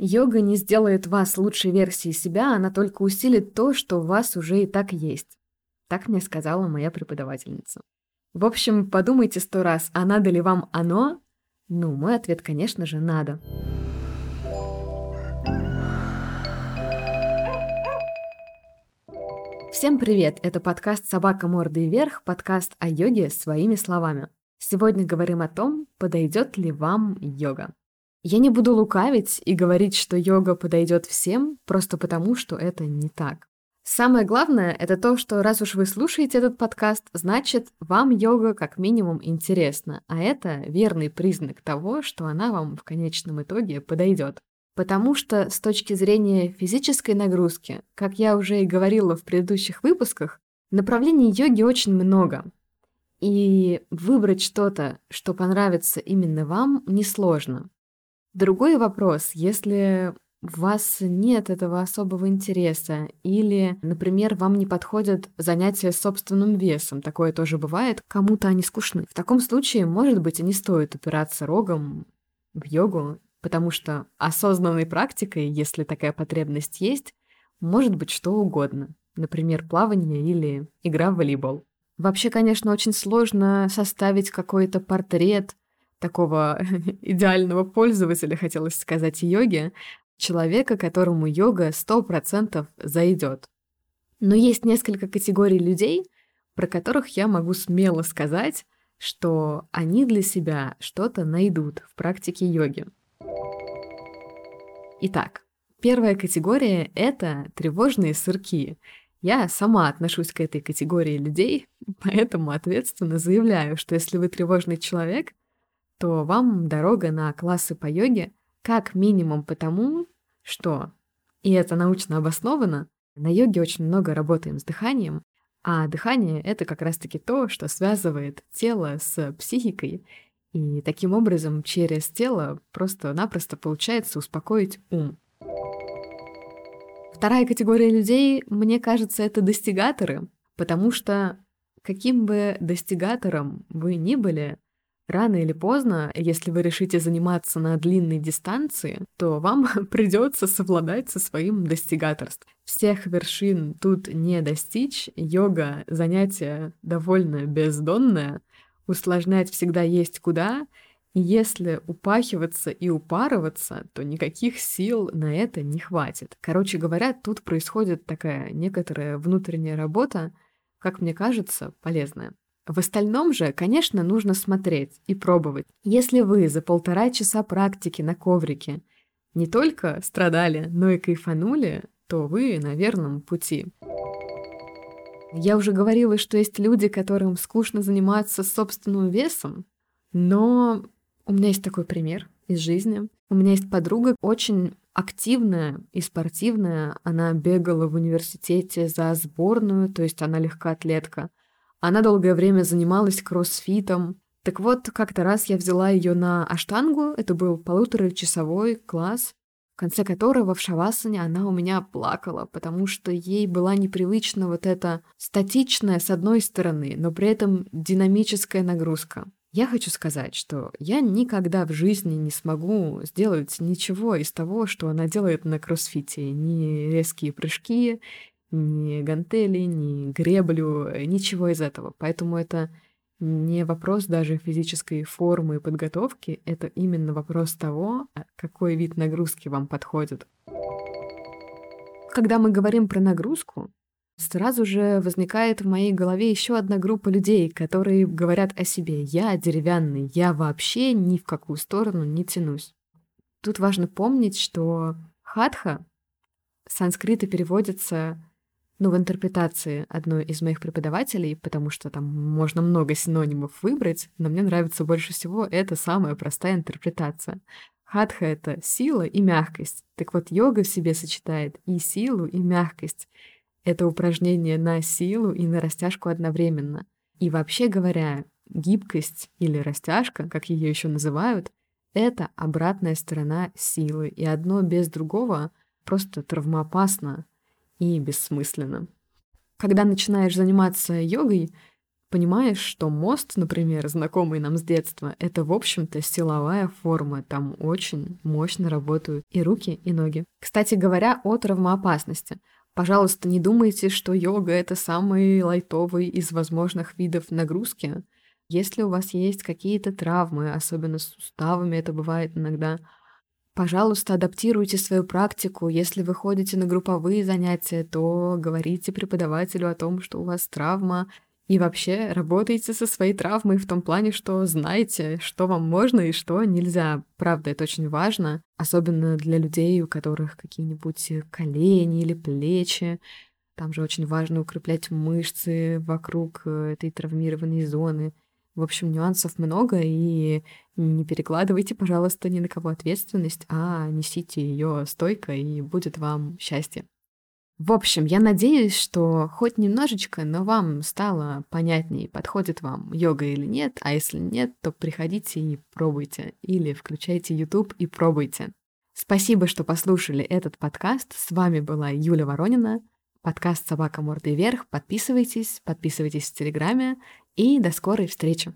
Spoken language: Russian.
Йога не сделает вас лучшей версией себя, она только усилит то, что у вас уже и так есть. Так мне сказала моя преподавательница. В общем, подумайте сто раз, а надо ли вам оно? Ну, мой ответ, конечно же, надо. Всем привет! Это подкаст «Собака мордой вверх», подкаст о йоге своими словами. Сегодня говорим о том, подойдет ли вам йога. Я не буду лукавить и говорить, что йога подойдет всем, просто потому, что это не так. Самое главное — это то, что раз уж вы слушаете этот подкаст, значит, вам йога как минимум интересна, а это верный признак того, что она вам в конечном итоге подойдет. Потому что с точки зрения физической нагрузки, как я уже и говорила в предыдущих выпусках, направлений йоги очень много. И выбрать что-то, что понравится именно вам, несложно. Другой вопрос, если у вас нет этого особого интереса, или, например, вам не подходят занятия с собственным весом, такое тоже бывает, кому-то они скучны. В таком случае, может быть, и не стоит упираться рогом в йогу потому что осознанной практикой, если такая потребность есть, может быть что угодно. Например, плавание или игра в волейбол. Вообще, конечно, очень сложно составить какой-то портрет такого идеального пользователя, хотелось сказать, йоги, человека, которому йога 100% зайдет. Но есть несколько категорий людей, про которых я могу смело сказать, что они для себя что-то найдут в практике йоги. Итак, первая категория — это тревожные сырки. Я сама отношусь к этой категории людей, поэтому ответственно заявляю, что если вы тревожный человек, то вам дорога на классы по йоге как минимум потому, что, и это научно обосновано, на йоге очень много работаем с дыханием, а дыхание — это как раз-таки то, что связывает тело с психикой и таким образом через тело просто-напросто получается успокоить ум. Вторая категория людей, мне кажется, это достигаторы, потому что каким бы достигатором вы ни были, рано или поздно, если вы решите заниматься на длинной дистанции, то вам придется совладать со своим достигаторством. Всех вершин тут не достичь, йога — занятие довольно бездонное, усложнять всегда есть куда, и если упахиваться и упарываться, то никаких сил на это не хватит. Короче говоря, тут происходит такая некоторая внутренняя работа, как мне кажется, полезная. В остальном же, конечно, нужно смотреть и пробовать. Если вы за полтора часа практики на коврике не только страдали, но и кайфанули, то вы на верном пути. Я уже говорила, что есть люди, которым скучно заниматься собственным весом, но у меня есть такой пример из жизни. У меня есть подруга очень активная и спортивная. Она бегала в университете за сборную, то есть она легкоатлетка. Она долгое время занималась кроссфитом. Так вот, как-то раз я взяла ее на аштангу, это был полуторачасовой класс, в конце которого в шавасане она у меня плакала, потому что ей была непривычна вот эта статичная с одной стороны, но при этом динамическая нагрузка. Я хочу сказать, что я никогда в жизни не смогу сделать ничего из того, что она делает на кроссфите. Ни резкие прыжки, ни гантели, ни греблю, ничего из этого. Поэтому это не вопрос даже физической формы и подготовки, это именно вопрос того, а какой вид нагрузки вам подходит. Когда мы говорим про нагрузку, сразу же возникает в моей голове еще одна группа людей, которые говорят о себе «я деревянный, я вообще ни в какую сторону не тянусь». Тут важно помнить, что хатха с санскрита переводится ну, в интерпретации одной из моих преподавателей, потому что там можно много синонимов выбрать, но мне нравится больше всего это самая простая интерпретация. Хатха — это сила и мягкость. Так вот, йога в себе сочетает и силу, и мягкость. Это упражнение на силу и на растяжку одновременно. И вообще говоря, гибкость или растяжка, как ее еще называют, это обратная сторона силы, и одно без другого просто травмоопасно — и бессмысленно. Когда начинаешь заниматься йогой, понимаешь, что мост, например, знакомый нам с детства, это, в общем-то, силовая форма. Там очень мощно работают и руки, и ноги. Кстати говоря, о травмоопасности. Пожалуйста, не думайте, что йога — это самый лайтовый из возможных видов нагрузки. Если у вас есть какие-то травмы, особенно с суставами это бывает иногда, пожалуйста, адаптируйте свою практику. Если вы ходите на групповые занятия, то говорите преподавателю о том, что у вас травма, и вообще работайте со своей травмой в том плане, что знаете, что вам можно и что нельзя. Правда, это очень важно, особенно для людей, у которых какие-нибудь колени или плечи. Там же очень важно укреплять мышцы вокруг э, этой травмированной зоны. В общем, нюансов много, и не перекладывайте, пожалуйста, ни на кого ответственность, а несите ее стойко, и будет вам счастье. В общем, я надеюсь, что хоть немножечко, но вам стало понятнее, подходит вам йога или нет, а если нет, то приходите и пробуйте, или включайте YouTube и пробуйте. Спасибо, что послушали этот подкаст. С вами была Юля Воронина, подкаст «Собака мордой вверх». Подписывайтесь, подписывайтесь в Телеграме, и до скорой встречи.